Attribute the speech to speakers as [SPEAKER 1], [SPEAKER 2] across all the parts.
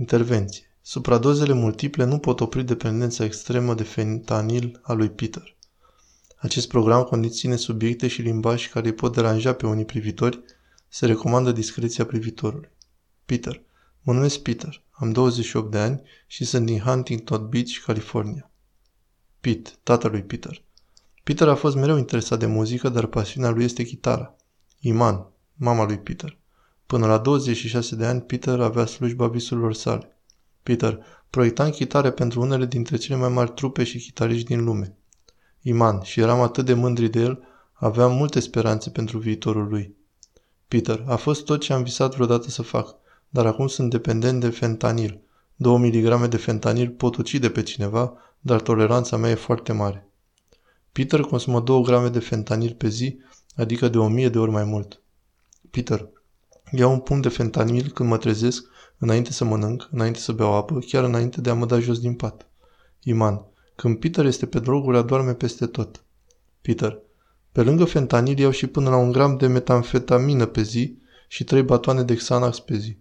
[SPEAKER 1] Intervenție. Supradozele multiple nu pot opri dependența extremă de fentanil a lui Peter. Acest program condiține subiecte și limbaj care îi pot deranja pe unii privitori, se recomandă discreția privitorului. Peter. Mă numesc Peter, am 28 de ani și sunt din Huntington Beach, California. Pete, tatălui Peter. Peter a fost mereu interesat de muzică, dar pasiunea lui este chitara. Iman, mama lui Peter. Până la 26 de ani, Peter avea slujba visurilor sale. Peter, proiectam chitare pentru unele dintre cele mai mari trupe și chitariști din lume. Iman, și eram atât de mândri de el, aveam multe speranțe pentru viitorul lui. Peter, a fost tot ce am visat vreodată să fac, dar acum sunt dependent de fentanil. 2 mg de fentanil pot ucide pe cineva, dar toleranța mea e foarte mare. Peter consumă 2 grame de fentanil pe zi, adică de 1000 de ori mai mult. Peter, iau un pumn de fentanil când mă trezesc, înainte să mănânc, înainte să beau apă, chiar înainte de a mă da jos din pat. Iman, când Peter este pe droguri, adorme peste tot. Peter, pe lângă fentanil iau și până la un gram de metamfetamină pe zi și trei batoane de Xanax pe zi.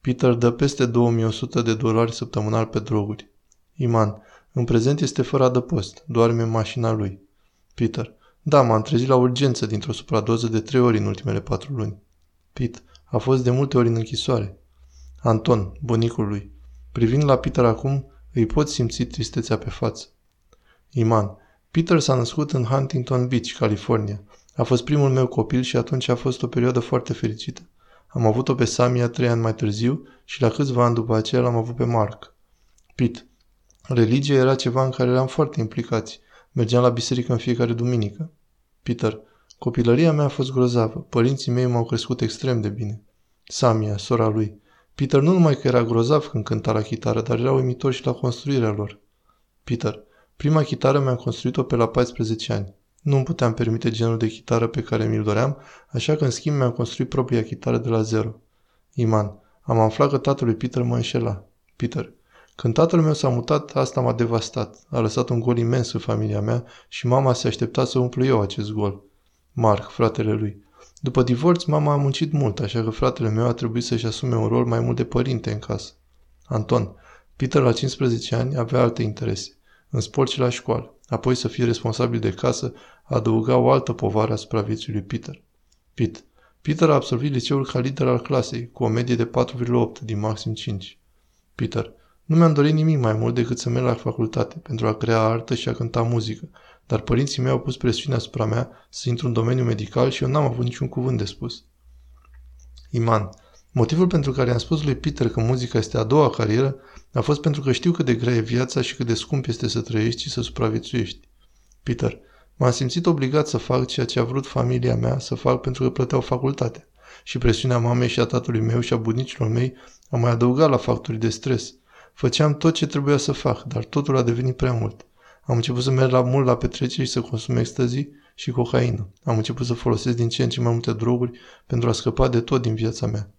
[SPEAKER 1] Peter dă peste 2100 de dolari săptămânal pe droguri. Iman, în prezent este fără adăpost, doarme în mașina lui. Peter, da, m-am trezit la urgență dintr-o supradoză de trei ori în ultimele patru luni. Pete, a fost de multe ori în închisoare. Anton, bunicul lui. Privind la Peter acum, îi pot simți tristețea pe față. Iman, Peter s-a născut în Huntington Beach, California. A fost primul meu copil și atunci a fost o perioadă foarte fericită. Am avut-o pe Samia trei ani mai târziu și la câțiva ani după aceea l-am avut pe Mark. Pete, religia era ceva în care eram foarte implicați. Mergeam la biserică în fiecare duminică. Peter, copilăria mea a fost grozavă. Părinții mei m-au crescut extrem de bine. Samia, sora lui. Peter nu numai că era grozav când cânta la chitară, dar era uimitor și la construirea lor. Peter, prima chitară mi-am construit-o pe la 14 ani. Nu îmi puteam permite genul de chitară pe care mi-l doream, așa că în schimb mi-am construit propria chitară de la zero. Iman, am aflat că tatăl lui Peter mă înșela. Peter, când tatăl meu s-a mutat, asta m-a devastat. A lăsat un gol imens în familia mea și mama se aștepta să umplu eu acest gol. Mark, fratele lui. După divorț, mama a muncit mult, așa că fratele meu a trebuit să-și asume un rol mai mult de părinte în casă. Anton. Peter la 15 ani avea alte interese. În sport și la școală. Apoi să fie responsabil de casă adăuga o altă povară asupra vieții lui Peter. Pete. Peter a absolvit liceul ca lider al clasei, cu o medie de 4,8 din maxim 5. Peter. Nu mi-am dorit nimic mai mult decât să merg la facultate, pentru a crea artă și a cânta muzică, dar părinții mei au pus presiune asupra mea să intru în domeniul medical și eu n-am avut niciun cuvânt de spus. Iman. Motivul pentru care am spus lui Peter că muzica este a doua carieră a fost pentru că știu cât de grea e viața și cât de scump este să trăiești și să supraviețuiești. Peter. M-am simțit obligat să fac ceea ce a vrut familia mea să fac pentru că plăteau facultatea. Și presiunea mamei și a tatălui meu și a bunicilor mei a mai adăugat la factorii de stres. Făceam tot ce trebuia să fac, dar totul a devenit prea mult. Am început să merg la mult la petreceri și să consum extazii și cocaină. Am început să folosesc din ce în ce mai multe droguri pentru a scăpa de tot din viața mea.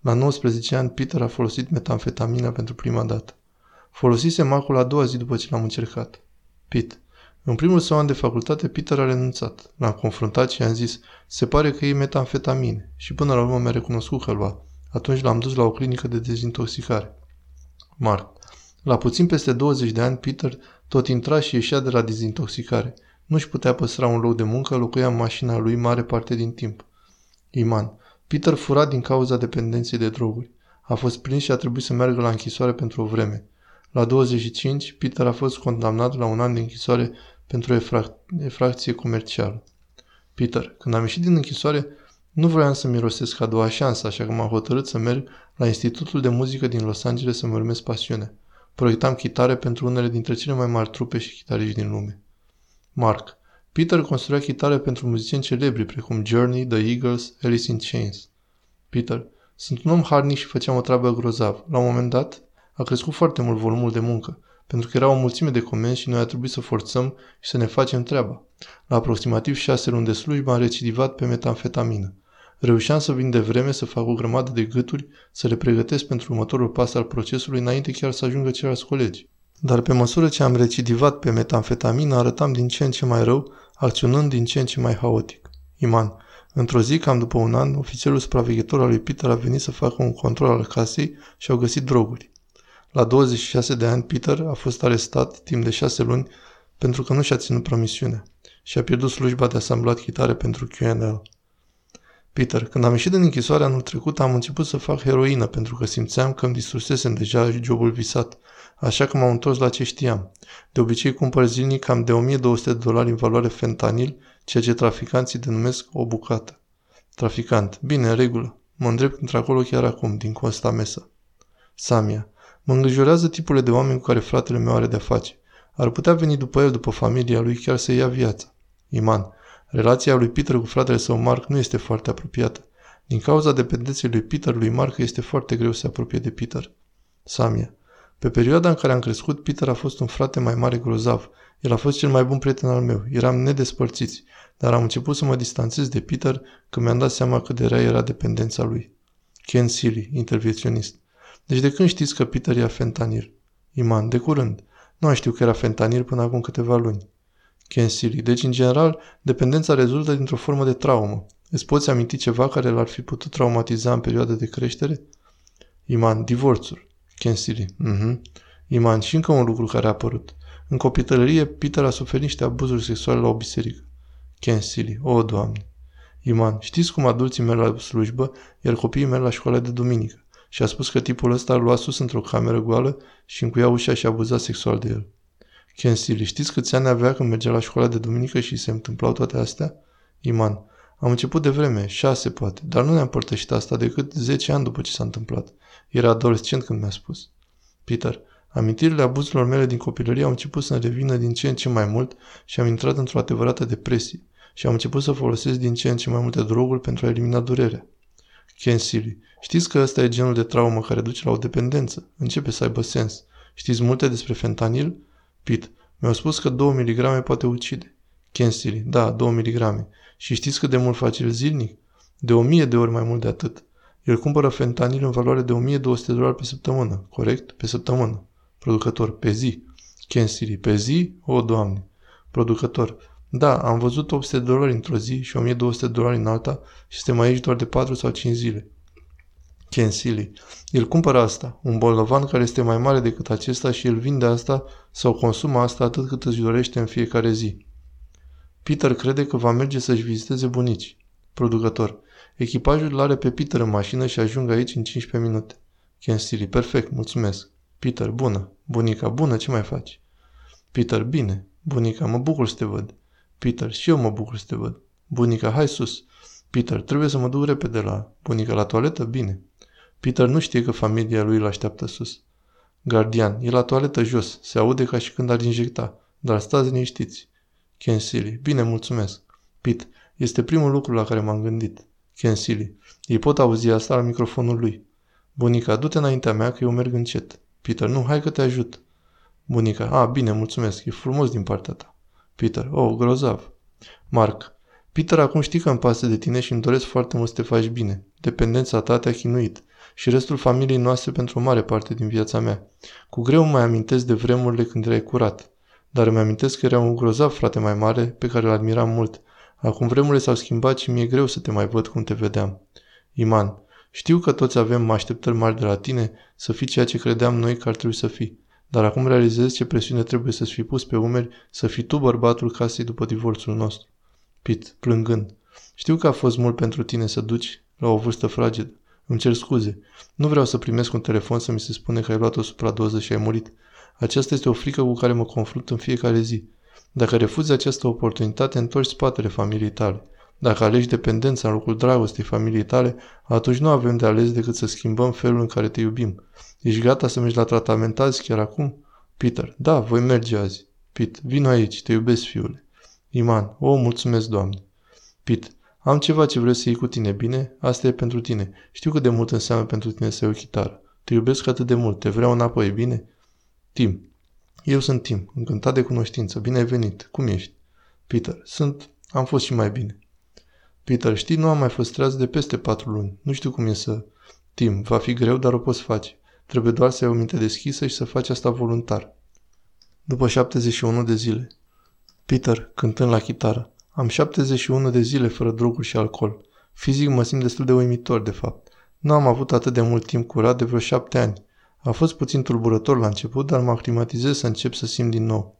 [SPEAKER 1] La 19 ani, Peter a folosit metamfetamina pentru prima dată. Folosise macul a doua zi după ce l-am încercat. Pete. În primul său an de facultate, Peter a renunțat. L-am confruntat și i-am zis, se pare că e metamfetamine. Și până la urmă mi-a recunoscut că lua. Atunci l-am dus la o clinică de dezintoxicare. Mark. La puțin peste 20 de ani, Peter tot intra și ieșea de la dezintoxicare. Nu-și putea păstra un loc de muncă, locuia în mașina lui mare parte din timp. Iman. Peter fura din cauza dependenței de droguri. A fost prins și a trebuit să meargă la închisoare pentru o vreme. La 25, Peter a fost condamnat la un an de închisoare pentru efrac- efracție comercială. Peter, când am ieșit din închisoare, nu vroiam să mirosesc a doua șansă, așa că m-am hotărât să merg la Institutul de Muzică din Los Angeles să-mi urmez pasiunea. Proiectam chitare pentru unele dintre cele mai mari trupe și chitariști din lume. Mark. Peter construia chitare pentru muzicieni celebri precum Journey, The Eagles, Alice in Chains. Peter. Sunt un om harnic și făceam o treabă grozavă. La un moment dat, a crescut foarte mult volumul de muncă, pentru că era o mulțime de comenzi și noi a trebuit să forțăm și să ne facem treaba. La aproximativ șase luni de slujbă am recidivat pe metamfetamină. Reușeam să vin de vreme să fac o grămadă de gâturi, să le pregătesc pentru următorul pas al procesului înainte chiar să ajungă ceilalți colegi. Dar pe măsură ce am recidivat pe metamfetamină, arătam din ce în ce mai rău, acționând din ce în ce mai haotic. Iman. Într-o zi, cam după un an, ofițerul supraveghetor al lui Peter a venit să facă un control al casei și au găsit droguri. La 26 de ani, Peter a fost arestat timp de șase luni pentru că nu și-a ținut promisiunea și a pierdut slujba de asamblat chitare pentru QNL. Peter, când am ieșit din închisoare anul trecut, am început să fac heroină pentru că simțeam că îmi distrusesem deja jobul visat, așa că m-am întors la ce știam. De obicei cumpăr zilnic cam de 1200 de dolari în valoare fentanil, ceea ce traficanții denumesc o bucată. Traficant. Bine, în regulă. Mă îndrept într-acolo chiar acum, din Costa Mesa. Samia. Mă îngrijorează tipurile de oameni cu care fratele meu are de-a face. Ar putea veni după el, după familia lui, chiar să ia viața. Iman. Relația lui Peter cu fratele său Mark nu este foarte apropiată. Din cauza dependenței lui Peter, lui Mark este foarte greu să se apropie de Peter. Samia. Pe perioada în care am crescut, Peter a fost un frate mai mare grozav. El a fost cel mai bun prieten al meu. Eram nedespărțiți, dar am început să mă distanțez de Peter când mi-am dat seama cât de rea era dependența lui. Ken Silly, intervenționist. Deci de când știți că Peter ia fentanil? Iman, de curând. Nu știu că era fentanil până acum câteva luni. Ken Silly. Deci, în general, dependența rezultă dintr-o formă de traumă. Îți poți aminti ceva care l-ar fi putut traumatiza în perioada de creștere? Iman, divorțul. Ken Silly. Mhm. Iman, și încă un lucru care a apărut. În copilărie, Peter a suferit niște abuzuri sexuale la o biserică. Ken Silly. O, Doamne. Iman, știți cum adulții merg la slujbă, iar copiii merg la școala de duminică și a spus că tipul ăsta l-a sus într-o cameră goală și încuia ușa și a abuzat sexual de el. Ken Silly, știți câți ani avea când mergea la școala de duminică și se întâmplau toate astea? Iman, am început de vreme, șase poate, dar nu ne-am părtășit asta decât zece ani după ce s-a întâmplat. Era adolescent când mi-a spus. Peter, amintirile abuzurilor mele din copilărie au început să-mi revină din ce în ce mai mult și am intrat într-o adevărată depresie și am început să folosesc din ce în ce mai multe droguri pentru a elimina durerea. Ken Silly, știți că ăsta e genul de traumă care duce la o dependență. Începe să aibă sens. Știți multe despre fentanil? Pit, mi-au spus că 2 mg poate ucide. Ken Silly, da, 2 mg. Și știți cât de mult face el zilnic? De 1000 de ori mai mult de atât. El cumpără fentanil în valoare de 1200 de dolari pe săptămână, corect? Pe săptămână. Producător, pe zi. Ken Silly, pe zi? O, Doamne. Producător, da, am văzut 800 de dolari într-o zi și 1200 de dolari în alta și suntem aici doar de 4 sau 5 zile. Ken Silly. El cumpără asta, un bolnavan care este mai mare decât acesta și el vinde asta sau consumă asta atât cât își dorește în fiecare zi. Peter crede că va merge să-și viziteze bunici. Producător. Echipajul îl are pe Peter în mașină și ajung aici în 15 minute. Ken Silly. Perfect, mulțumesc. Peter. Bună. Bunica. Bună, ce mai faci? Peter. Bine. Bunica. Mă bucur să te văd. Peter, și eu mă bucur să te văd. Bunica, hai sus. Peter, trebuie să mă duc repede la... Bunica, la toaletă? Bine. Peter nu știe că familia lui îl așteaptă sus. Gardian, e la toaletă jos. Se aude ca și când ar injecta. Dar stați liniștiți. Ken Silly, bine, mulțumesc. Pete, este primul lucru la care m-am gândit. Ken Silly, ei pot auzi asta la microfonul lui. Bunica, du-te înaintea mea că eu merg încet. Peter, nu, hai că te ajut. Bunica, a, bine, mulțumesc, e frumos din partea ta. Peter. Oh, grozav. Mark. Peter, acum știi că îmi pasă de tine și îmi doresc foarte mult să te faci bine. Dependența ta te-a chinuit. Și restul familiei noastre pentru o mare parte din viața mea. Cu greu mai amintesc de vremurile când erai curat. Dar îmi amintesc că era un grozav frate mai mare pe care îl admiram mult. Acum vremurile s-au schimbat și mi-e greu să te mai văd cum te vedeam. Iman. Știu că toți avem așteptări mari de la tine să fii ceea ce credeam noi că ar trebui să fii. Dar acum realizezi ce presiune trebuie să-ți fi pus pe umeri să fii tu bărbatul casei după divorțul nostru. Pit, plângând. Știu că a fost mult pentru tine să duci la o vârstă fragedă. Îmi cer scuze. Nu vreau să primesc un telefon să mi se spune că ai luat o supradoză și ai murit. Aceasta este o frică cu care mă confrunt în fiecare zi. Dacă refuzi această oportunitate, întorci spatele familiei tale. Dacă alegi dependența în locul dragostei familiei tale, atunci nu avem de ales decât să schimbăm felul în care te iubim. Ești gata să mergi la tratament azi, chiar acum? Peter, da, voi merge azi. Pit, vin aici, te iubesc, fiule. Iman, o, mulțumesc, Doamne. Pit, am ceva ce vreau să iei cu tine, bine? Asta e pentru tine. Știu cât de mult înseamnă pentru tine să iei o chitară. Te iubesc atât de mult, te vreau înapoi, bine? Tim. Eu sunt Tim, încântat de cunoștință. Bine ai venit. Cum ești? Peter. Sunt. Am fost și mai bine. Peter, știi, nu am mai fost treaz de peste patru luni. Nu știu cum e să... Tim, va fi greu, dar o poți face. Trebuie doar să ai o minte deschisă și să faci asta voluntar. După 71 de zile. Peter, cântând la chitară. Am 71 de zile fără droguri și alcool. Fizic mă simt destul de uimitor, de fapt. Nu am avut atât de mult timp curat de vreo șapte ani. A fost puțin tulburător la început, dar mă aclimatizez să încep să simt din nou.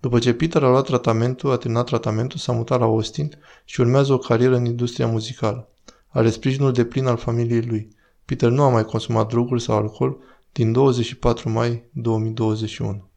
[SPEAKER 1] După ce Peter a luat tratamentul, a terminat tratamentul, s-a mutat la Austin și urmează o carieră în industria muzicală. Are sprijinul de plin al familiei lui. Peter nu a mai consumat droguri sau alcool din 24 mai 2021.